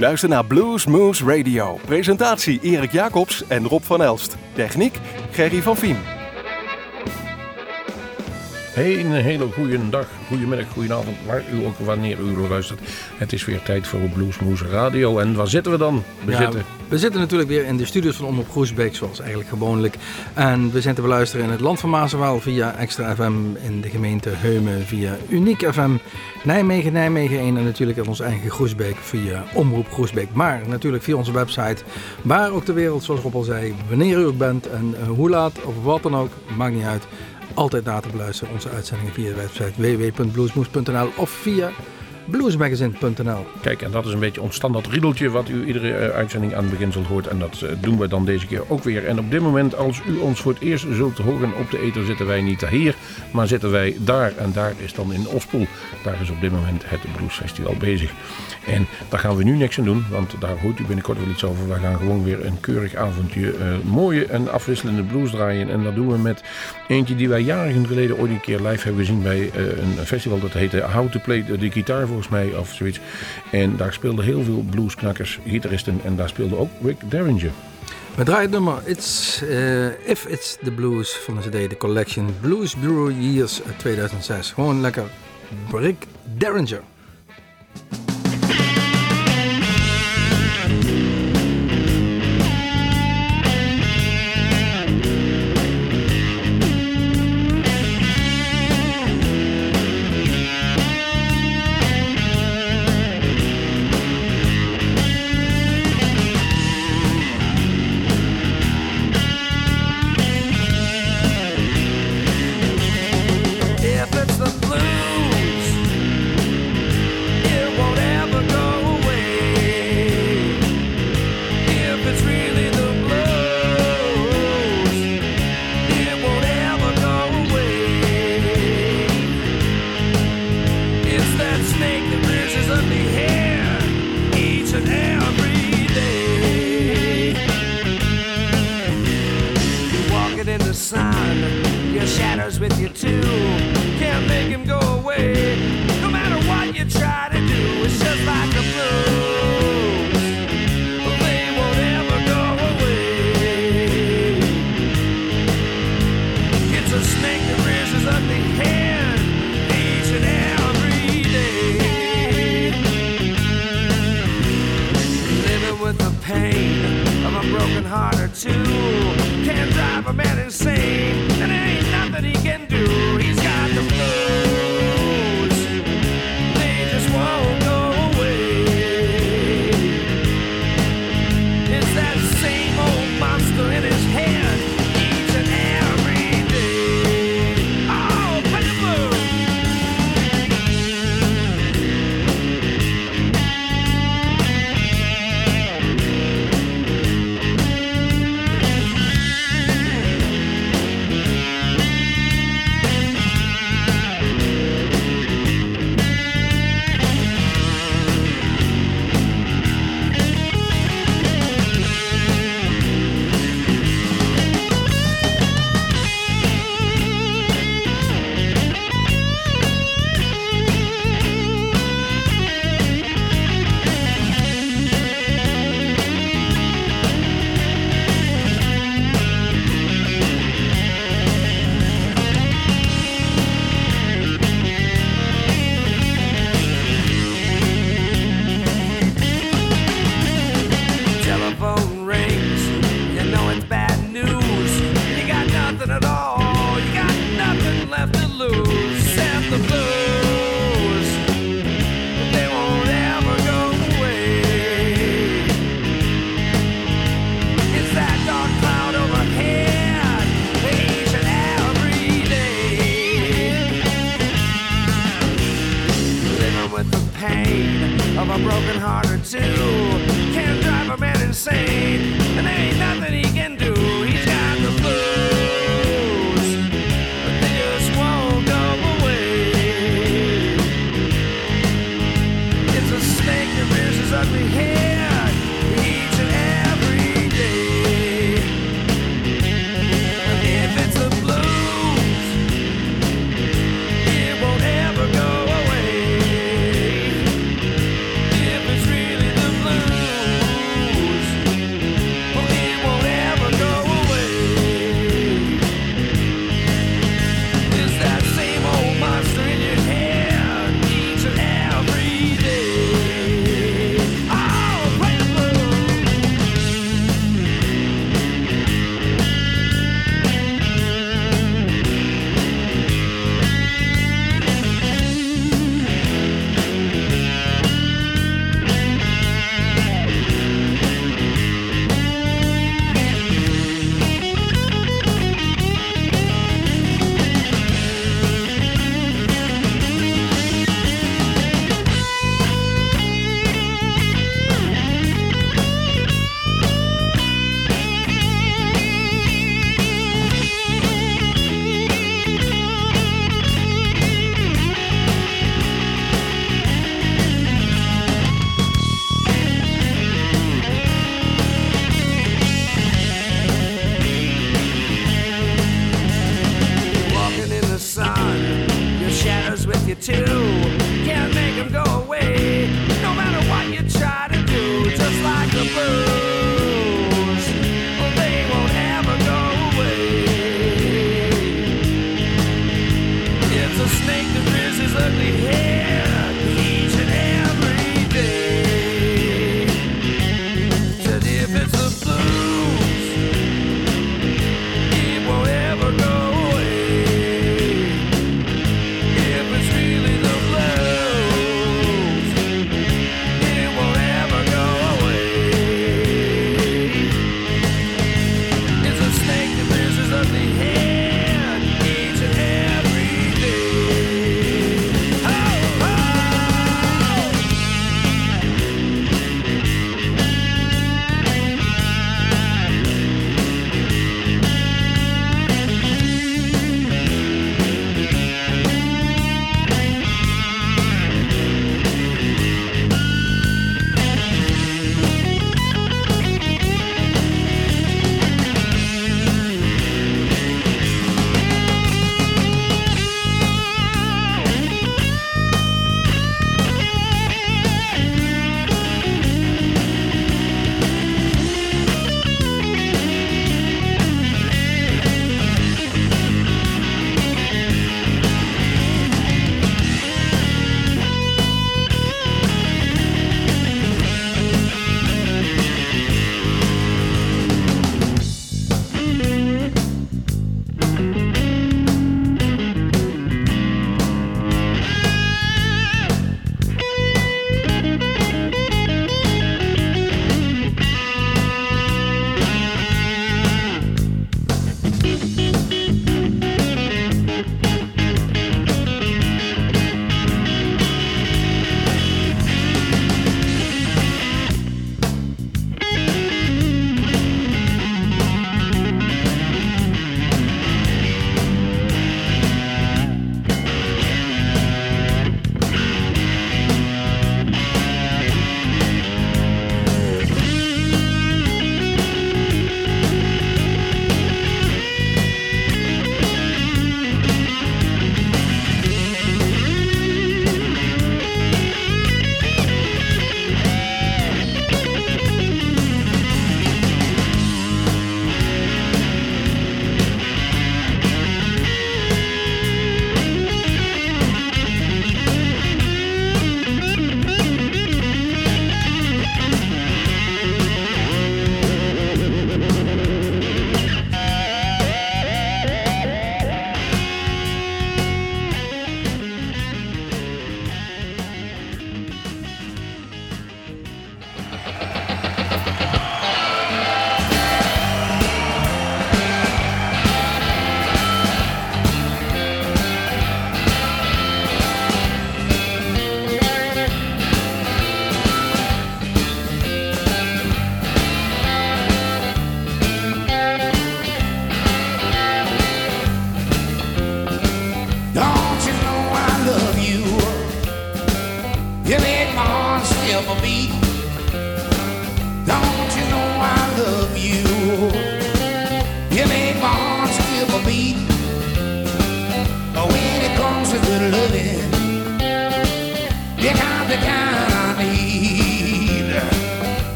luistert naar Blues Moose Radio. Presentatie Erik Jacobs en Rob van Elst. Techniek Gerry van Vien. Een hele goede dag, goedemiddag, goedenavond, waar u ook wanneer u luistert. Het is weer tijd voor Bluesmoes Radio. En waar zitten we dan? We, zitten... we zitten natuurlijk weer in de studios van Omroep Groesbeek, zoals eigenlijk gewoonlijk. En we zijn te beluisteren in het land van Maasewel via Extra FM, in de gemeente Heumen via Uniek FM, Nijmegen, Nijmegen 1 en natuurlijk in ons eigen Groesbeek via Omroep Groesbeek. Maar natuurlijk via onze website, waar ook de wereld, zoals Rob al zei, wanneer u ook bent en uh, hoe laat of wat dan ook, maakt niet uit altijd na te beluisteren. Onze uitzendingen via de website www.bluesmoes.nl of via bluesmagazine.nl. Kijk, en dat is een beetje ons standaard riedeltje wat u iedere uh, uitzending aan het begin zult hoort. En dat uh, doen we dan deze keer ook weer. En op dit moment, als u ons voor het eerst zult horen op de ether, zitten wij niet hier, maar zitten wij daar. En daar is dan in Ospoel. Daar is op dit moment het Bluesfestival bezig. En daar gaan we nu niks aan doen, want daar hoort u binnenkort wel iets over. We gaan gewoon weer een keurig avondje uh, mooie en afwisselende blues draaien. En dat doen we met eentje die wij jaren geleden ooit een keer live hebben gezien bij een festival. Dat heette How to Play the Guitar volgens mij of zoiets. En daar speelden heel veel bluesknakkers, gitaristen en daar speelde ook Rick Derringer. We draaien het nummer It's, uh, If It's The Blues van de CD The Collection Blues Bureau Years 2006. Gewoon lekker Rick Derringer.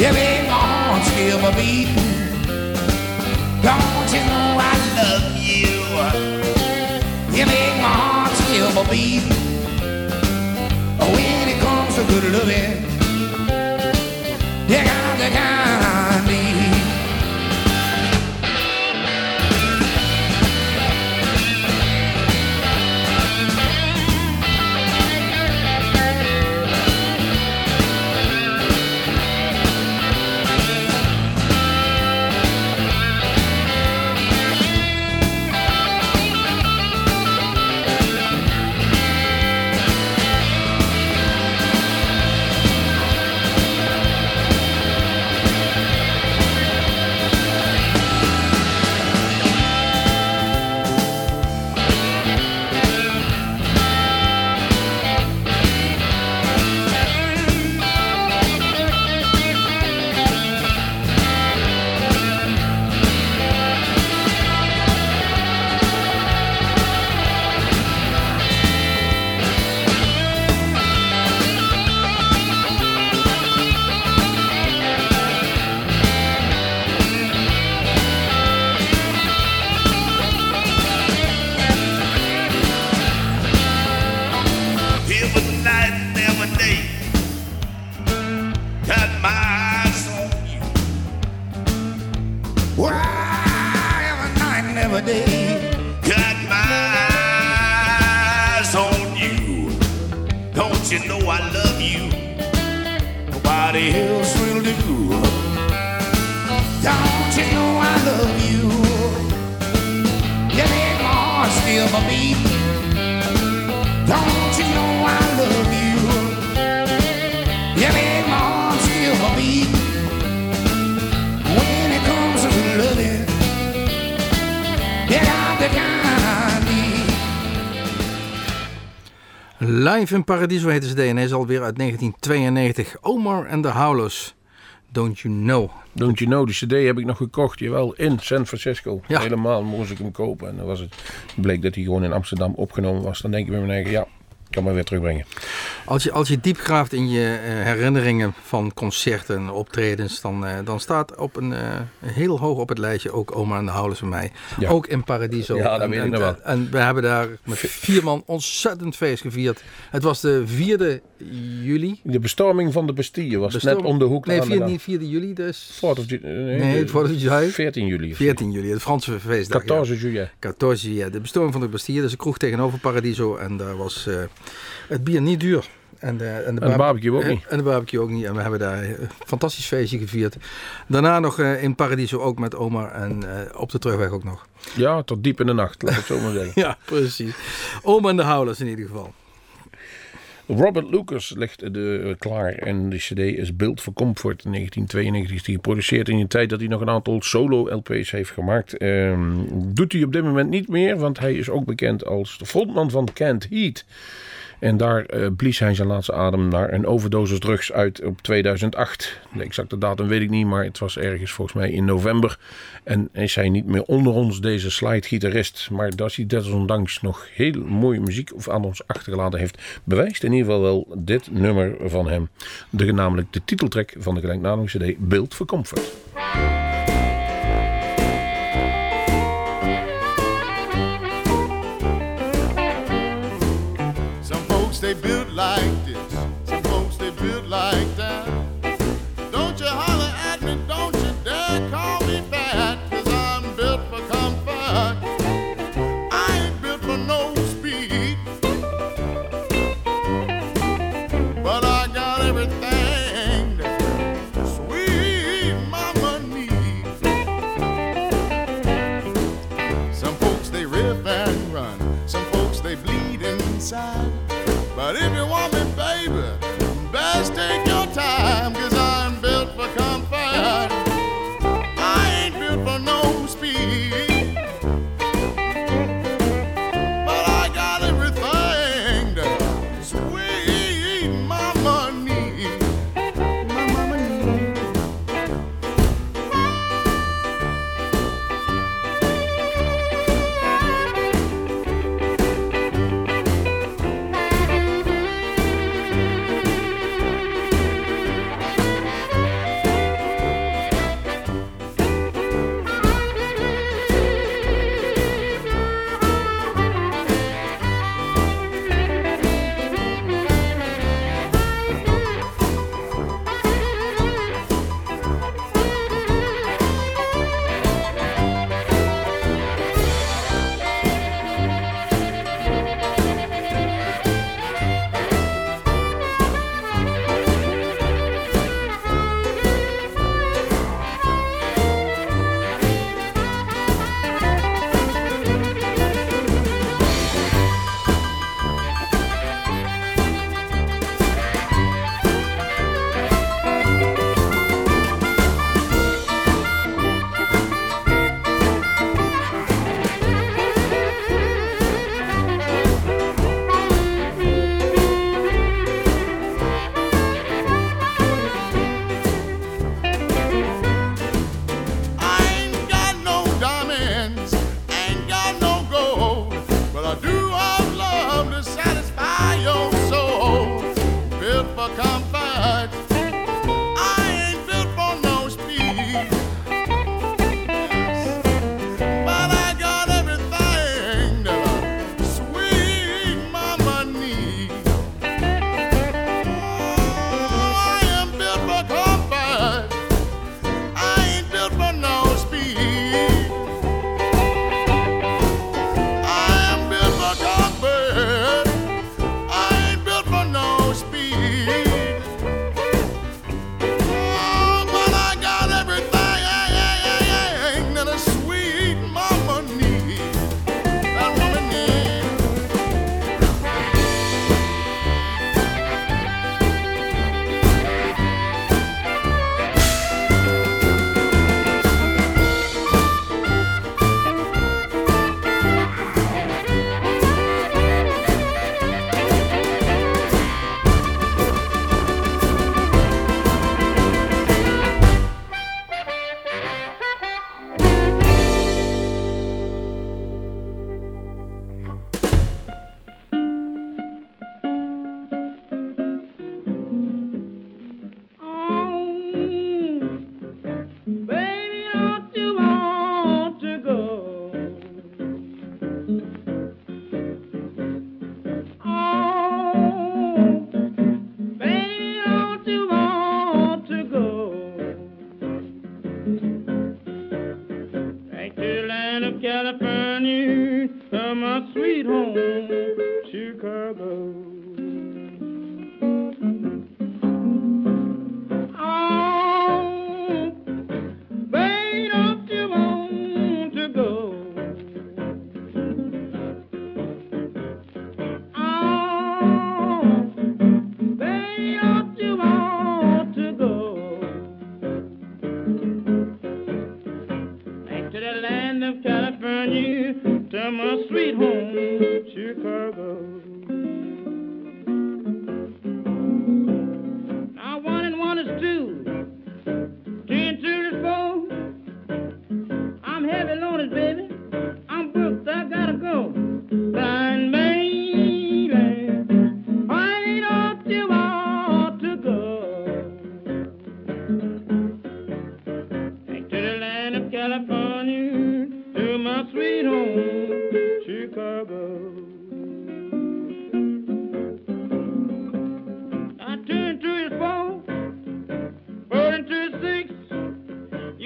Every morn's give a beating. Don't you know I love you? You make my heart skip a beat. When it comes to good loving. Don't you know I love you? You make my heart a beat. Don't you know I love you? You make my heart skip a. When it comes to loving, you got the kind I need. Live in Paradiso heet de CD en hij is alweer uit 1992. Omar and the Howlers. Don't you know? Don't you know, die cd heb ik nog gekocht, jawel, in San Francisco. Ja. Helemaal moest ik hem kopen. En dan was het, bleek dat hij gewoon in Amsterdam opgenomen was. Dan denk ik bij mijn eigen, ja, kan maar weer terugbrengen. Als je, als je diep graaft in je eh, herinneringen van concerten en optredens, dan, eh, dan staat op een, eh, heel hoog op het lijstje ook Oma en de Houders van mij. Ja. Ook in Paradiso. Ja, dat en, weet ik en, wel. En we hebben daar met vier man ontzettend feest gevierd. Het was de 4e juli. De bestorming van de Bastille was Bestorm- net om de hoek. Nee, aan de vier, naam. niet 4e juli, dus 4th of Ju- nee, Nee, de- 4th of July. 14 juli. 14 juli, het Franse feestdag. ja. 14 juillet. 14 ja, de bestorming van de Bastille. Dus een kroeg tegenover Paradiso. En daar was het bier niet duur. En de, en de, En de barbecue ook eh, niet. En de barbecue ook niet. En we hebben daar een fantastisch feestje gevierd. Daarna nog eh, in Paradiso ook met oma. En eh, op de terugweg ook nog. Ja, tot diep in de nacht, laat ik het zo maar zeggen. Ja, precies. Oma en de Howlers in ieder geval. Robert Lucas ligt de, eh, klaar en de cd is Built for Comfort in 1992 is die geproduceerd in een tijd dat hij nog een aantal solo-LP's heeft gemaakt. Ehm, doet hij op dit moment niet meer, want hij is ook bekend als de frontman van Can't Heat. En daar eh, blies hij zijn laatste adem naar een overdosis drugs uit op 2008. De exacte datum weet ik niet, maar het was ergens volgens mij in november. En is hij niet meer onder ons, deze slide-gitarist. Maar dat hij desondanks nog heel mooie muziek aan ons achtergelaten heeft, bewijst in ieder geval wel dit nummer van hem. De, namelijk de titeltrack van de gelijknamige CD Built for Comfort.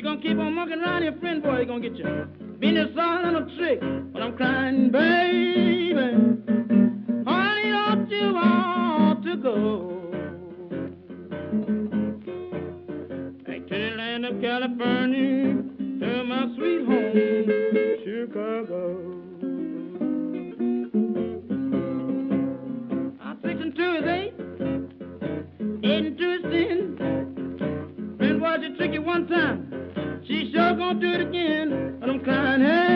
You gonna keep on mucking around your friend, boy, you gonna get you. your business all on a trick. But I'm crying, baby, honey, don't you want to go? Back to the land of California, to my sweet home, Chicago. I'm six and two is eight, eight and two is ten. Friend was a tricky one time. Do it again. and I'm crying, hey,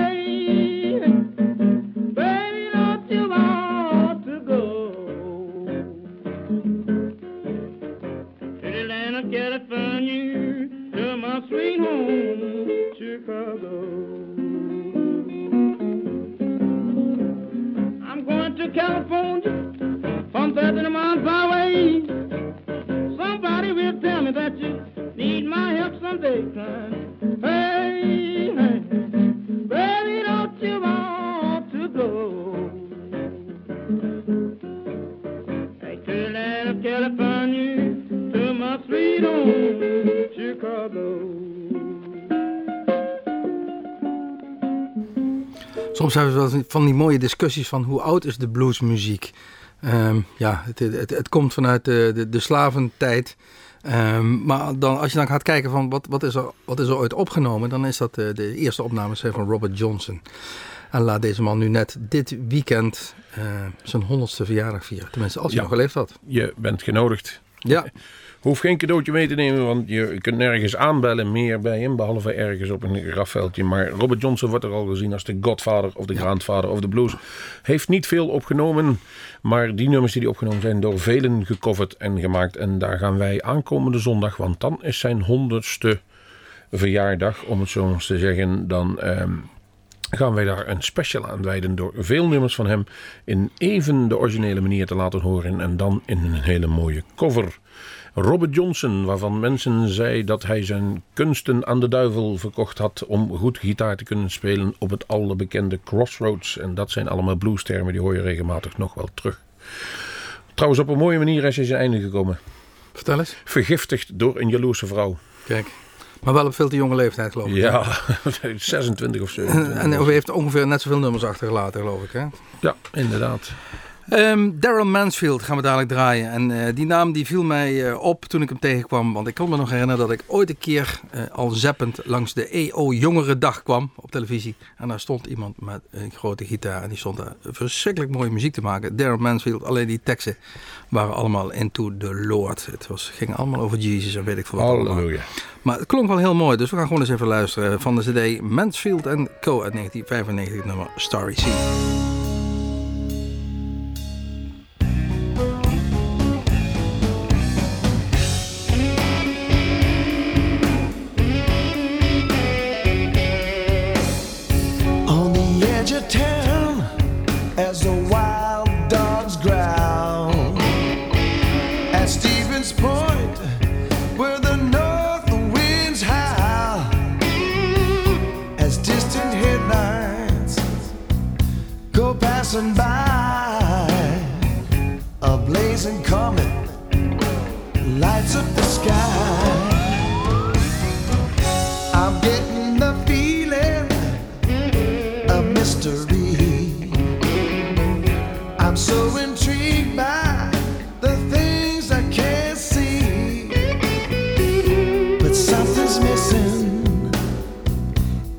hebben we van die mooie discussies van hoe oud is de bluesmuziek. Ehm, ja, het, het, het komt vanuit de, de, de slaventijd. Ehm, maar dan, als je dan gaat kijken van wat, wat, is er, wat is er ooit opgenomen, dan is dat eh, de eerste opnames zijn van Robert Johnson. En laat deze man nu net dit weekend eh, zijn honderdste verjaardag vieren. Tenminste, als hij Ja. nog geleefd had. Je bent genodigd. Ja, Hoef geen cadeautje mee te nemen, want je kunt nergens aanbellen meer bij hem, behalve ergens op een grafveldje. Maar Robert Johnson wordt er al gezien als de godfather of de grandfather of de blues. Heeft niet veel opgenomen, maar die nummers die hij opgenomen zijn door velen gecoverd en gemaakt. En daar gaan wij aankomende zondag, want dan is zijn honderdste verjaardag, om het zo eens te zeggen. Dan ehm, gaan wij daar een special aan wijden door veel nummers van hem in even de originele manier te laten horen en dan in een hele mooie cover. Robert Johnson, waarvan mensen zeiden dat hij zijn kunsten aan de duivel verkocht had om goed gitaar te kunnen spelen op het allerbekende Crossroads. En dat zijn allemaal bluestermen, die hoor je regelmatig nog wel terug. Trouwens, op een mooie manier is hij zijn einde gekomen. vertel eens. Vergiftigd door een jaloerse vrouw. Kijk. Maar wel op veel te jonge leeftijd, geloof ik. Ja, 26 of 27. En hij heeft ongeveer net zoveel nummers achtergelaten, geloof ik. Hè? Ja, inderdaad. Ehm Daryl Mansfield gaan we dadelijk draaien. En eh, die naam die viel mij eh, op toen ik hem tegenkwam. Want ik kon me nog herinneren dat ik ooit een keer eh, al zeppend langs de EO Jongerendag kwam op televisie. En daar stond iemand met een grote gitaar. En die stond daar verschrikkelijk mooie muziek te maken. Daryl Mansfield, alleen die teksten waren allemaal into the Lord. Het was, ging allemaal over Jesus en weet ik veel wat allemaal. Halleluja. Maar het klonk wel heel mooi. Dus we gaan gewoon eens even luisteren van de cd Mansfield Co. uit 1995, nummer Starry Sea. passing by. A blazing comet lights up the sky. I'm getting the feeling of mystery. I'm so intrigued by the things I can't see. But something's missing.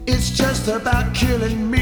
It's just about killing me.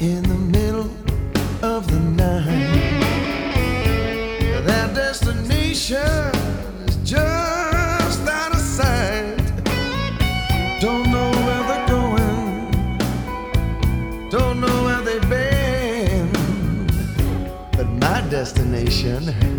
in the middle of the night. Their destination is just out of sight. Don't know where they're going, don't know where they've been. But my destination.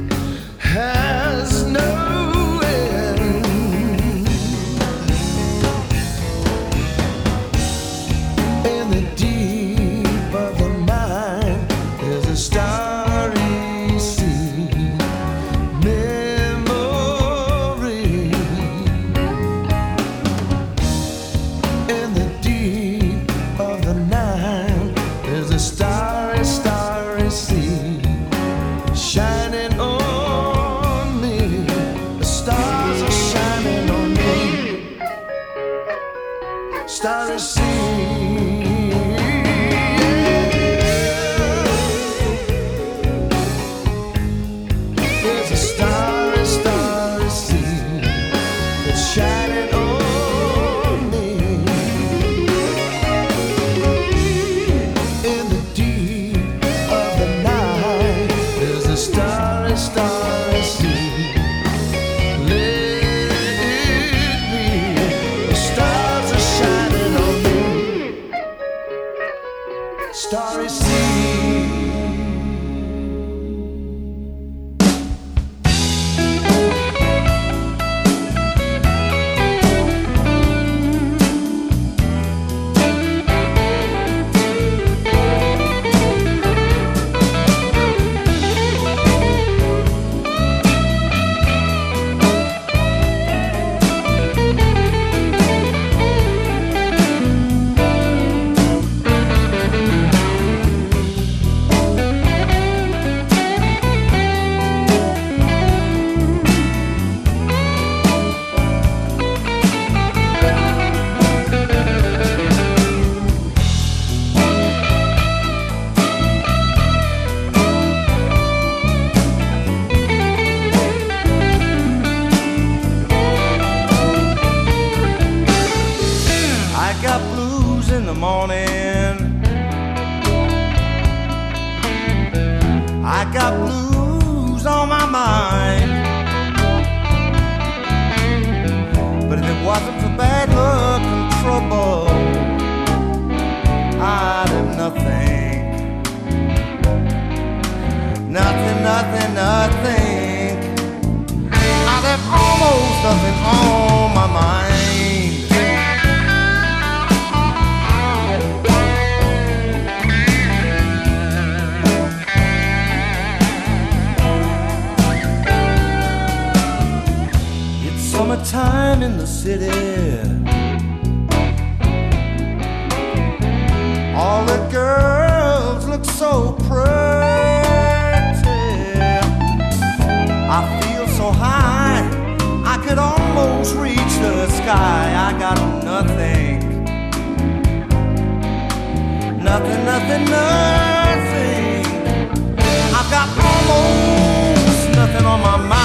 My mind.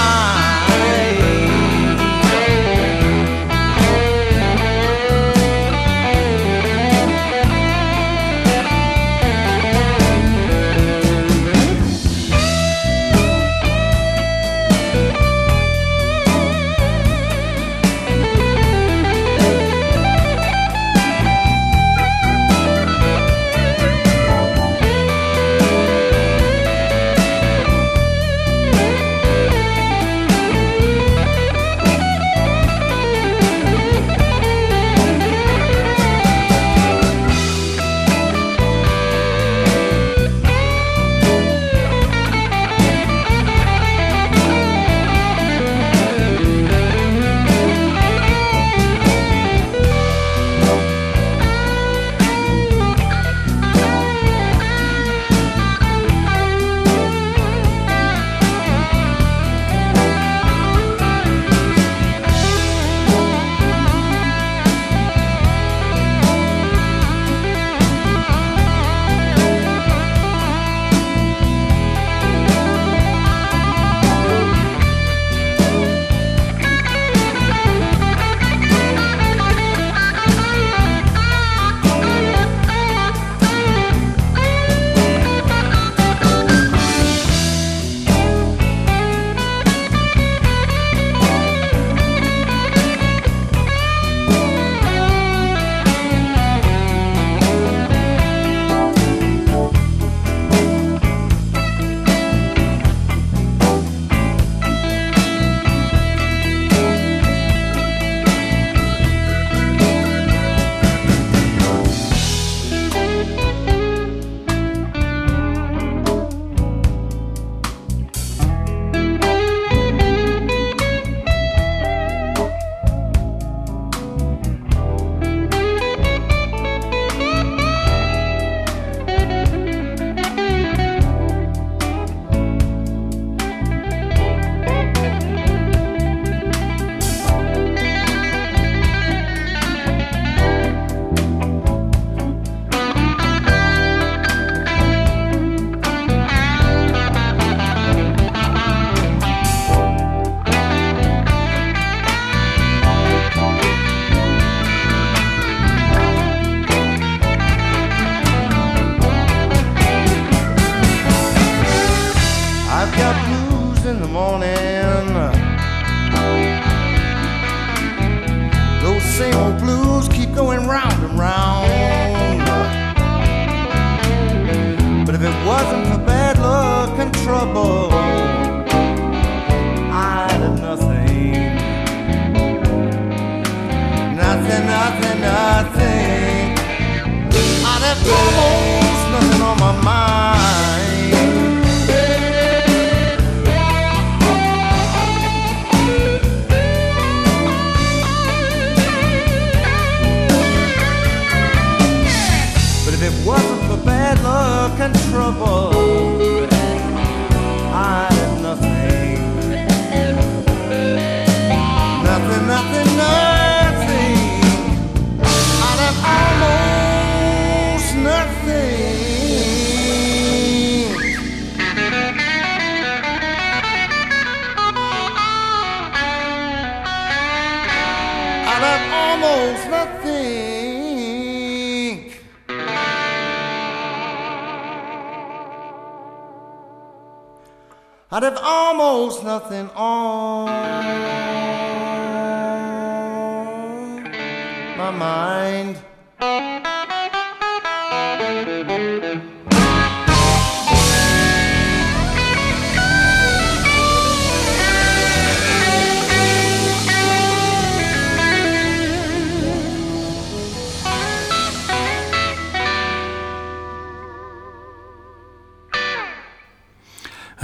I'd have almost nothing on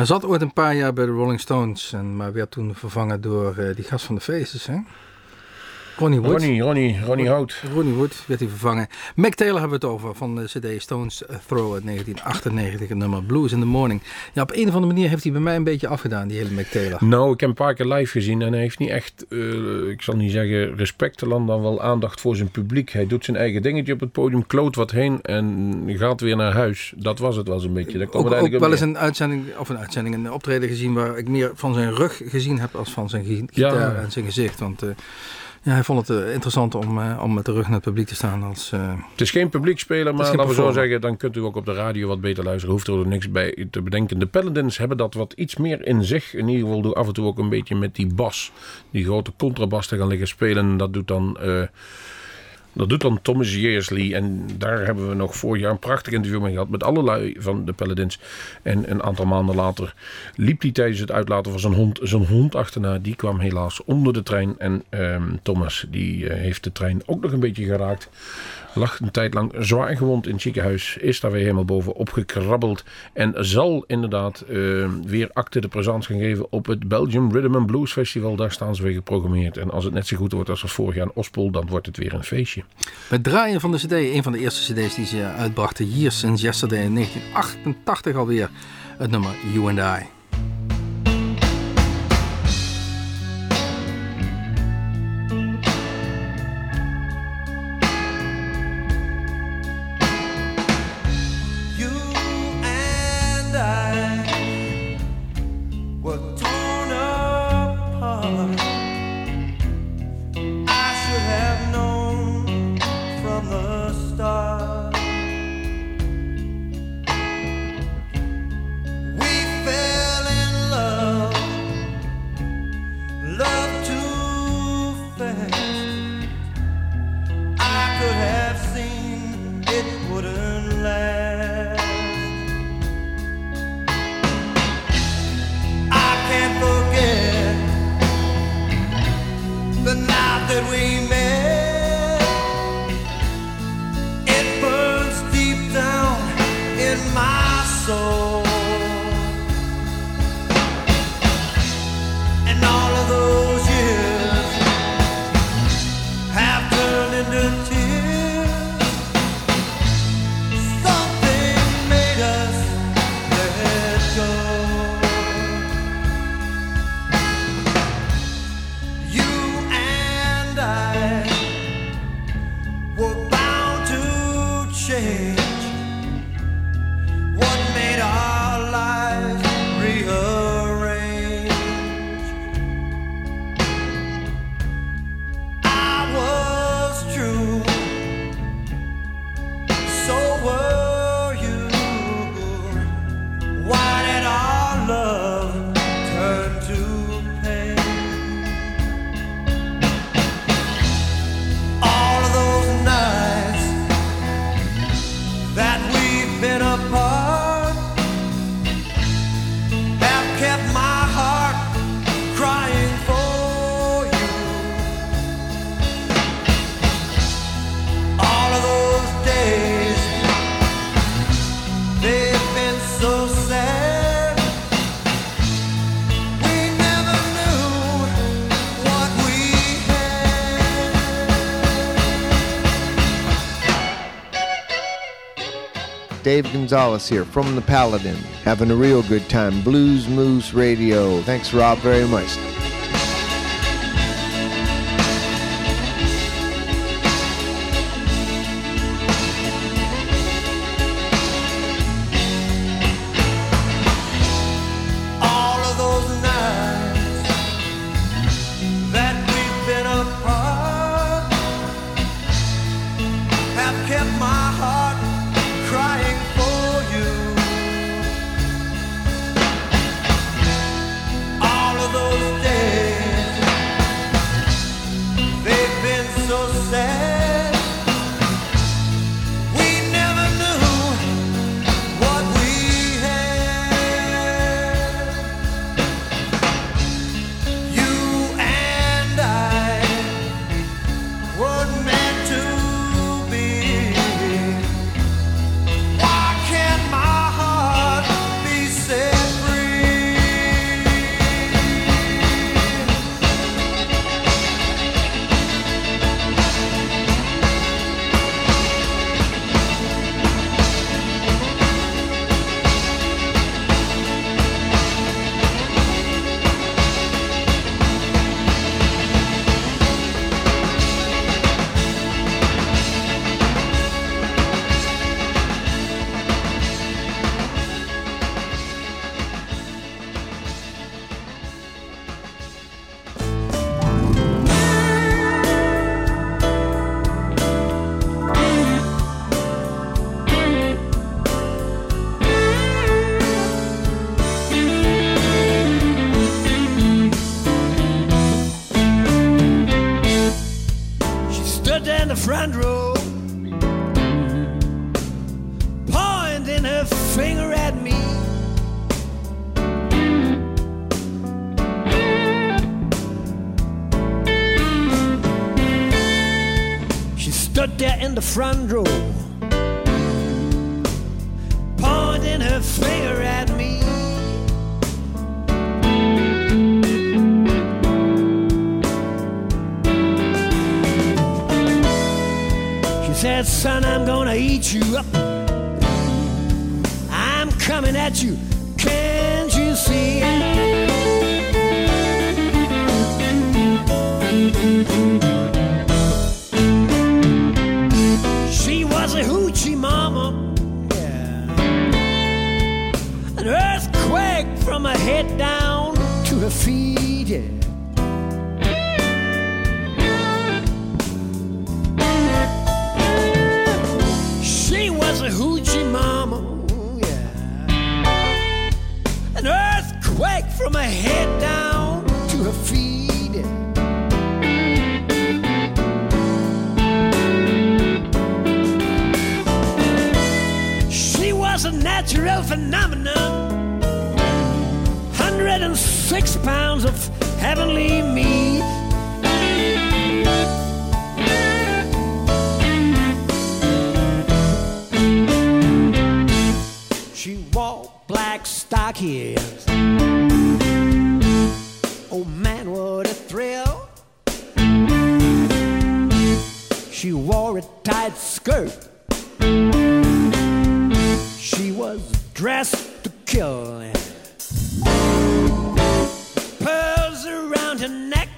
Hij zat ooit een paar jaar bij de Rolling Stones, en, maar werd toen vervangen door eh, die gast van de Faces. Hè? Ronnie Wood. Ronnie, Ronnie, Ronnie Hout. Ronnie Wood werd hij vervangen. Mick Taylor hebben we het over van de CD Stones Throw uit 1998, het nummer Blues in the Morning. Ja, op een of andere manier heeft hij bij mij een beetje afgedaan, die hele Mick Taylor. Nou, ik heb een paar keer live gezien en hij heeft niet echt, eh, ik zal niet zeggen respect te land, dan wel aandacht voor zijn publiek. Hij doet zijn eigen dingetje op het podium, kloot wat heen en gaat weer naar huis. Dat was het wel zo'n beetje. Daar Ook, ook wel eens een uitzending, of een uitzending, een optreden gezien waar ik meer van zijn rug gezien heb als van zijn Ja. gitaar en zijn gezicht. Want eh, ja, hij vond het eh, interessant om, eh, om met de rug naar het publiek te staan als... eh, Het is geen publiekspeler, maar laten we zo zeggen, dan kunt u ook op de radio wat beter luisteren. Hoeft er ook niks bij te bedenken. De Paladins hebben dat wat iets meer in zich. In ieder geval door af en toe ook een beetje met die bas, die grote contrabas te gaan liggen spelen. Dat doet dan... dat doet dan Thomas Yearsley. En daar hebben we nog vorig jaar een prachtig interview mee gehad. Met allerlei van de Paladins. En een aantal maanden later liep hij tijdens het uitlaten van zijn hond, zijn hond achterna. Die kwam helaas onder de trein. En ehm, Thomas die eh, heeft de trein ook nog een beetje geraakt. Lag een tijd lang zwaar gewond in het ziekenhuis. Is daar weer helemaal bovenop gekrabbeld. En zal inderdaad ehm, weer acte de présence gaan geven op het Belgium Rhythm and Blues Festival. Daar staan ze weer geprogrammeerd. En als het net zo goed wordt als vorig jaar in Ospol, dan wordt het weer een feestje. Het draaien van de cd, een van de eerste cd's die ze uitbrachten, Years Since Yesterday in 1988 alweer, het nummer You and I. Dave Gonzalez here from the Paladin, having a real good time. Blues Moose Radio. Thanks, Rob, very much. Said, Son, I'm gonna eat you up. I'm coming at you. Can't you see? From her head down to her feet. She was a natural phenomenon. 106 pounds of heavenly meat. She wore black stockings. Oh man, what a thrill! She wore a tight skirt. She was dressed to kill. Pearls around her neck,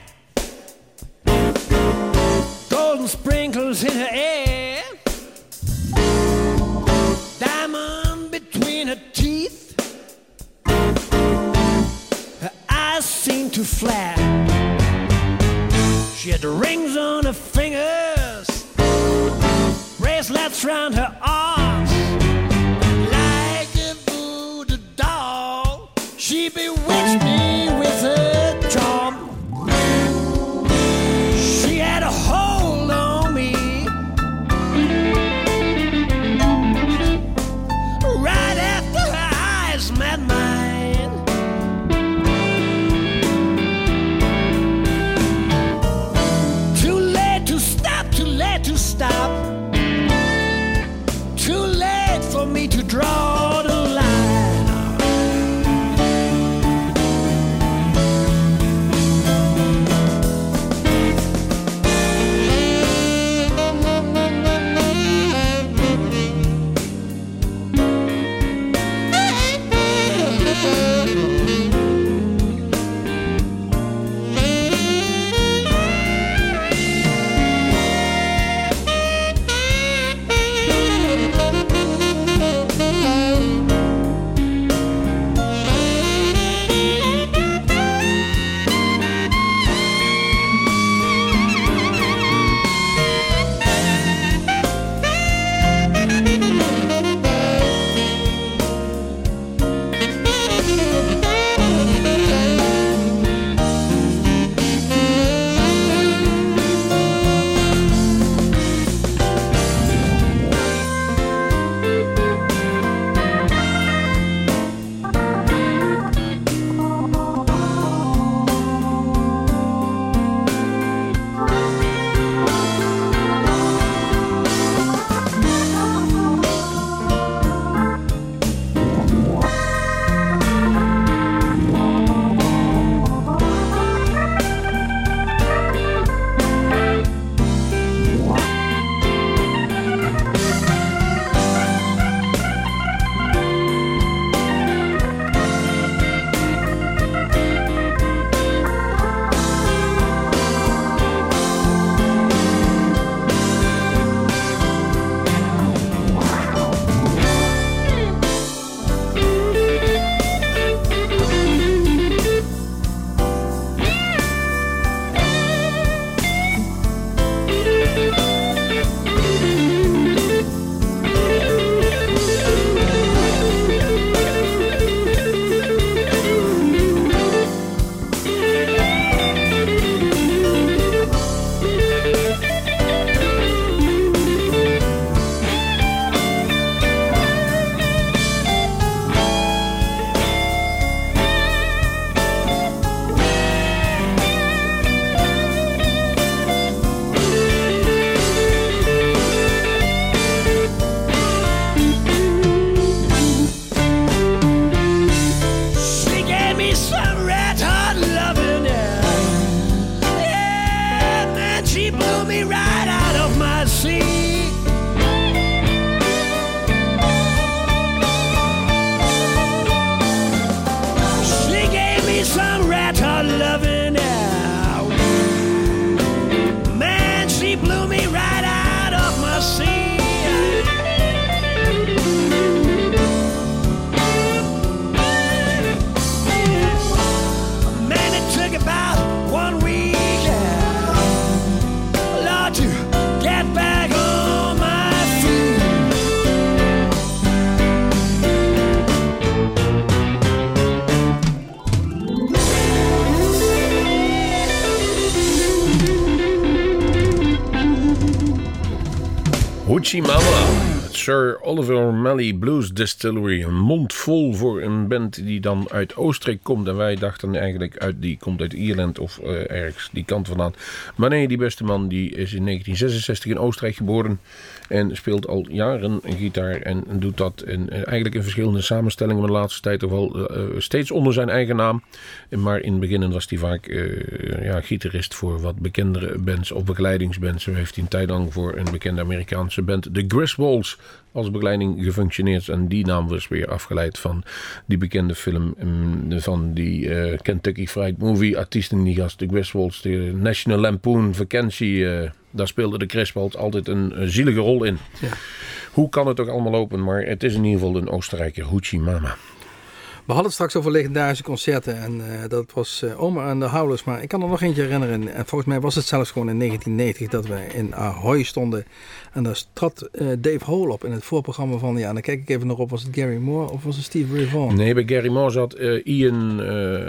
golden sprinkles in her hair eyes seemed to flare. She had rings on her fingers, bracelets round her arms. Sir Oliver Malley Blues Distillery. Een mond vol voor een band die dan uit Oostenrijk komt. En wij dachten eigenlijk uit, die komt uit Ierland of eh, ergens die kant vandaan. Maar nee, die beste man die is in 1966 in Oostenrijk geboren. En speelt al jaren gitaar. En doet dat in, eh, eigenlijk in verschillende samenstellingen. De laatste tijd toch wel eh, steeds onder zijn eigen naam. Maar in het begin was hij vaak eh, ja, gitarist voor wat bekendere bands of begeleidingsbands. Zo heeft hij een tijd lang voor een bekende Amerikaanse band, de Griswolds, als begeleiding gefunctioneerd. En die naam was weer afgeleid van die bekende film mm, van die eh, Kentucky Fried Movie artiesten die gast, de Griswolds, de National Lampoon vakantie. eh, daar speelde de Griswolds altijd een, zielige rol in. Ja. Hoe kan het ook allemaal lopen, maar het is in ieder geval een Oostenrijker, Hoochie Mama. We hadden het straks over legendarische concerten en eh, dat was eh, Oma en de Howlers. Maar ik kan er nog eentje herinneren. En volgens mij was het zelfs gewoon in 1990 dat we in Ahoy stonden. En daar trad eh, Dave Hole op in het voorprogramma van, ja, dan kijk ik even nog op, was het Gary Moore of was het Steve Ray Vaughan? Nee, bij Gary Moore zat Ian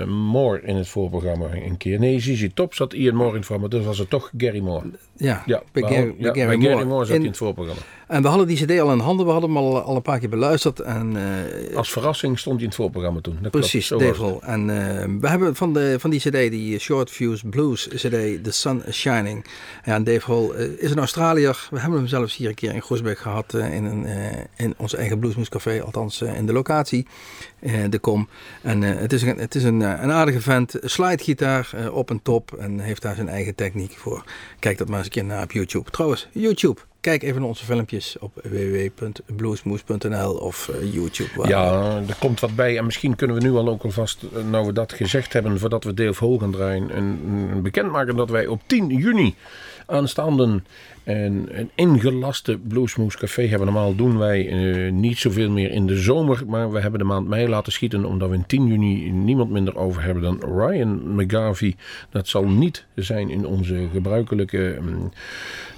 Moore in het voorprogramma een keer. Nee, ZZ Top zat Ian Moore in het voorprogramma. Dus was het toch Gary Moore. Ja, Ja, bij, Gary, ja, bij Gary bij Moore. Moore zat in het voorprogramma. En we hadden die cd al in handen, we hadden hem al, al een paar keer beluisterd. En, eh, Als verrassing stond hij in het voorprogramma toen. Dat Precies, Hole. En eh, we hebben van, de, van die cd, die Short Fuse Blues cd, The Sun is Shining. Ja, en Dave Hole eh, is een Australiër. We hebben hem zelfs hier een keer in Groesbeek gehad eh, in, een, in ons eigen Bluesmoescafé. Althans in de locatie, de Kom. En het is, een, het is een, een aardige vent. Slidegitaar op en top en heeft daar zijn eigen techniek voor. Kijk dat maar eens een keer naar op YouTube. Trouwens, YouTube. Kijk even naar onze filmpjes op www.bluesmoes.nl of eh, YouTube. waar- Ja, er komt wat bij. En misschien kunnen we nu al ook alvast, eh, nou we dat gezegd hebben, voordat we Dave Hole gaan draaien, een, een bekendmaken dat wij op 10 juni aanstaande een, een ingelaste Bluesmoes Café hebben. Normaal doen wij eh, niet zoveel meer in de zomer, maar we hebben de maand mei laten schieten omdat we in 10 juni niemand minder over hebben dan Ryan McGarvey. Dat zal niet zijn in onze gebruikelijke mm,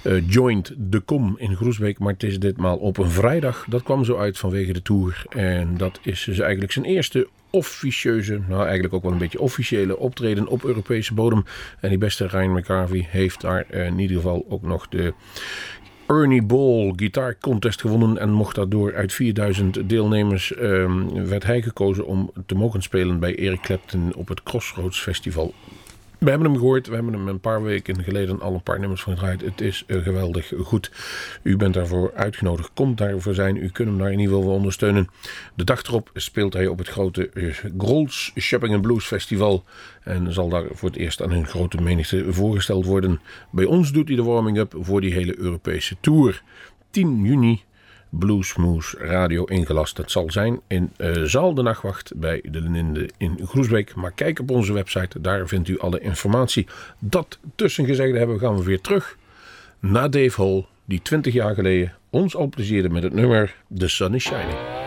eh, joint De Kom in Groesbeek, maar het is ditmaal op een vrijdag. Dat kwam zo uit vanwege de tour en dat is dus eigenlijk zijn eerste officieuze, nou eigenlijk ook wel een beetje officiële optreden op Europese bodem. En die beste Ryan McCarvey heeft daar eh, in ieder geval ook nog de Ernie Ball Guitar Contest gewonnen en mocht daardoor uit 4000 deelnemers ehm, werd hij gekozen om te mogen spelen bij Eric Clapton op het Crossroads Festival. We hebben hem gehoord, we hebben hem een paar weken geleden al een paar nummers van gedraaid. Het is eh, geweldig goed. U bent daarvoor uitgenodigd, komt daarvoor zijn. U kunt hem daar in ieder geval wel ondersteunen. De dag erop speelt hij op het grote eh, Grols Shopping and Blues Festival. En zal daar voor het eerst aan een grote menigte voorgesteld worden. Bij ons doet hij de warming-up voor die hele Europese tour. 10 juni Bluesmoes Radio ingelast. Dat zal zijn in eh, Zaal de Nachtwacht bij de Linde in Groesbeek. Maar kijk op onze website, daar vindt u alle informatie. Dat tussen gezegd hebben, gaan we weer terug naar Dave Hall, die 20 jaar geleden ons al plezierde met het nummer The Sun is Shining.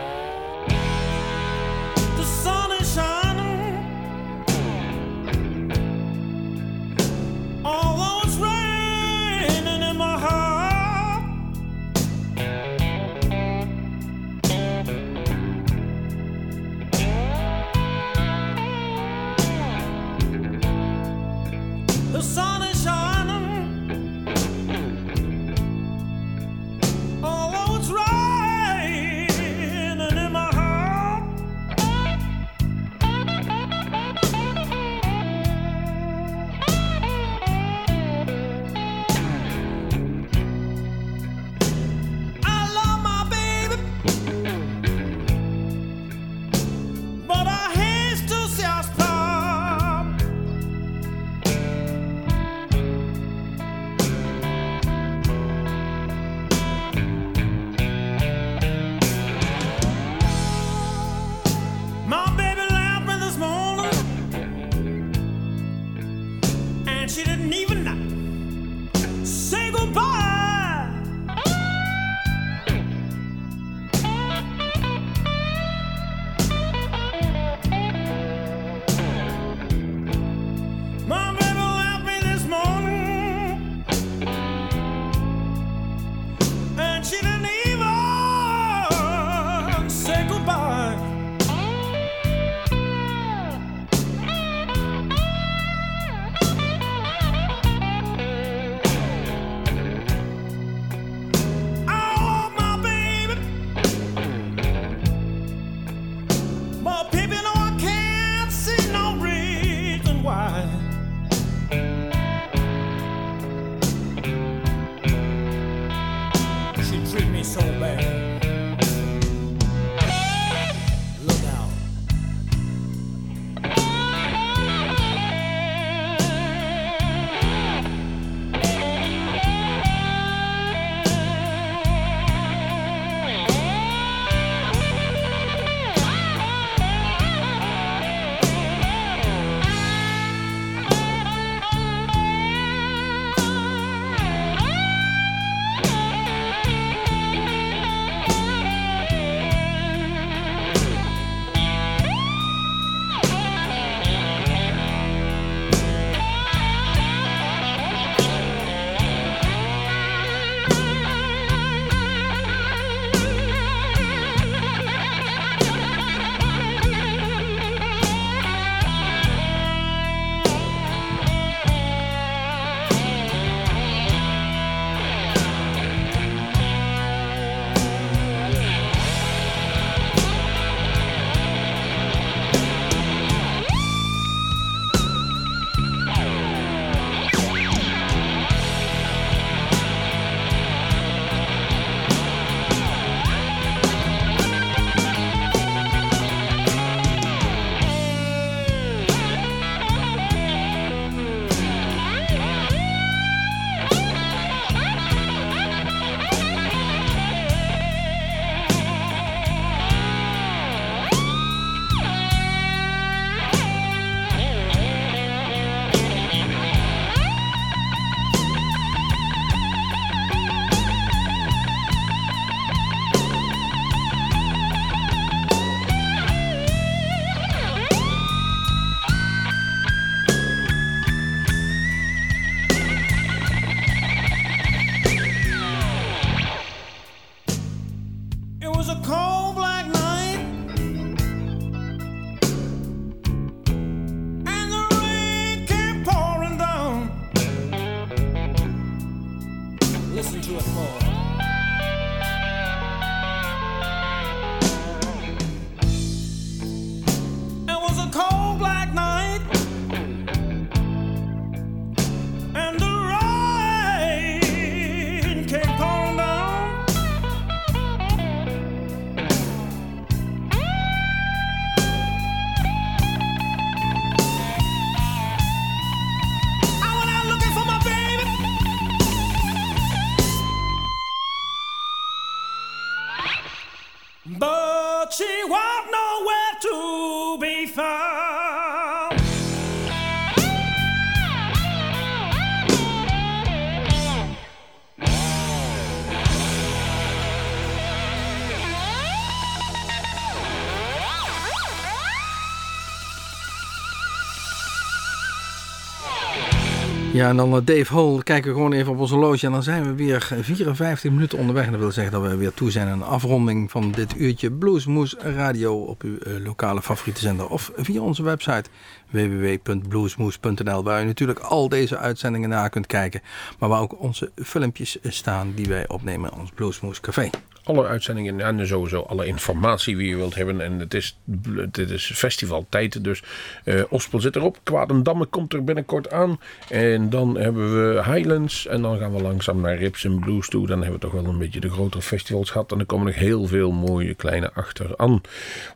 Ja, en dan eh, Dave Hall. Kijken we gewoon even op onze loge. En dan zijn we weer 54 minuten onderweg. En dat wil zeggen dat we weer toe zijn aan een afronding van dit uurtje Bluesmoes Radio op uw eh, lokale favoriete zender. Of via onze website www.bluesmoes.nl waar u natuurlijk al deze uitzendingen na kunt kijken. Maar waar ook onze filmpjes staan die wij opnemen in ons Bluesmoes Café. Alle uitzendingen en sowieso alle informatie wie je wilt hebben. En het is, het is festivaltijd, dus eh Ospel zit erop. Kwadendamme komt er binnenkort aan. En dan hebben we Highlands en dan gaan we langzaam naar Rips en Blues toe. Dan hebben we toch wel een beetje de grotere festivals gehad. En er komen nog heel veel mooie kleine achteraan.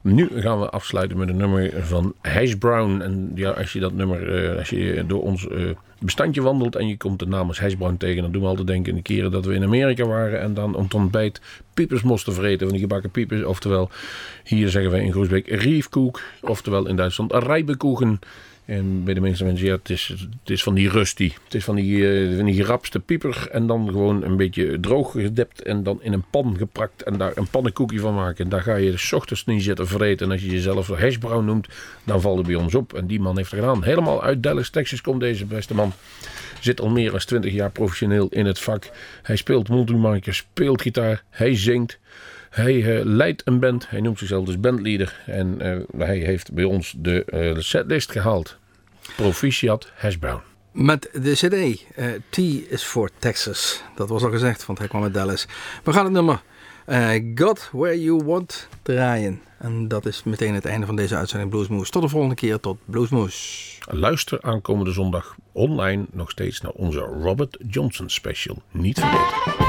Nu gaan we afsluiten met een nummer van Hash Brown. En ja, als je dat nummer, eh, als je door ons... eh, bestandje wandelt en je komt de naam als tegen, dan doen we altijd denken in de keren dat we in Amerika waren en dan om het ontbijt moesten vreten van die gebakken piepers. Oftewel, hier zeggen wij in Groesbeek riefkoek, oftewel in Duitsland rijbekoegen. En bij de meeste mensen, ja, het is, het is van die rusty. Het is van die, eh, van die gerapste pieper en dan gewoon een beetje droog gedept en dan in een pan geprakt en daar een pannenkoekje van maken. En daar ga je s ochtends niet zitten vreten. En als je jezelf hashbrown noemt, dan valt het bij ons op. En die man heeft het gedaan. Helemaal uit Dallas, Texas komt deze beste man. Zit al meer dan 20 jaar professioneel in het vak. Hij speelt multimarker, speelt gitaar, hij zingt. Hij eh, leidt een band. Hij noemt zichzelf dus bandleader. En eh, hij heeft bij ons de eh, setlist gehaald. Proficiat Hashbrown. Met de CD T is for Texas. Dat was al gezegd, want hij kwam uit Dallas. We gaan het nummer Got Where You Want draaien. En dat is meteen het einde van deze uitzending Bluesmoes. Tot de volgende keer, tot Bluesmoes. Luister aankomende zondag online nog steeds naar onze Robert Johnson special. Niet vergeten.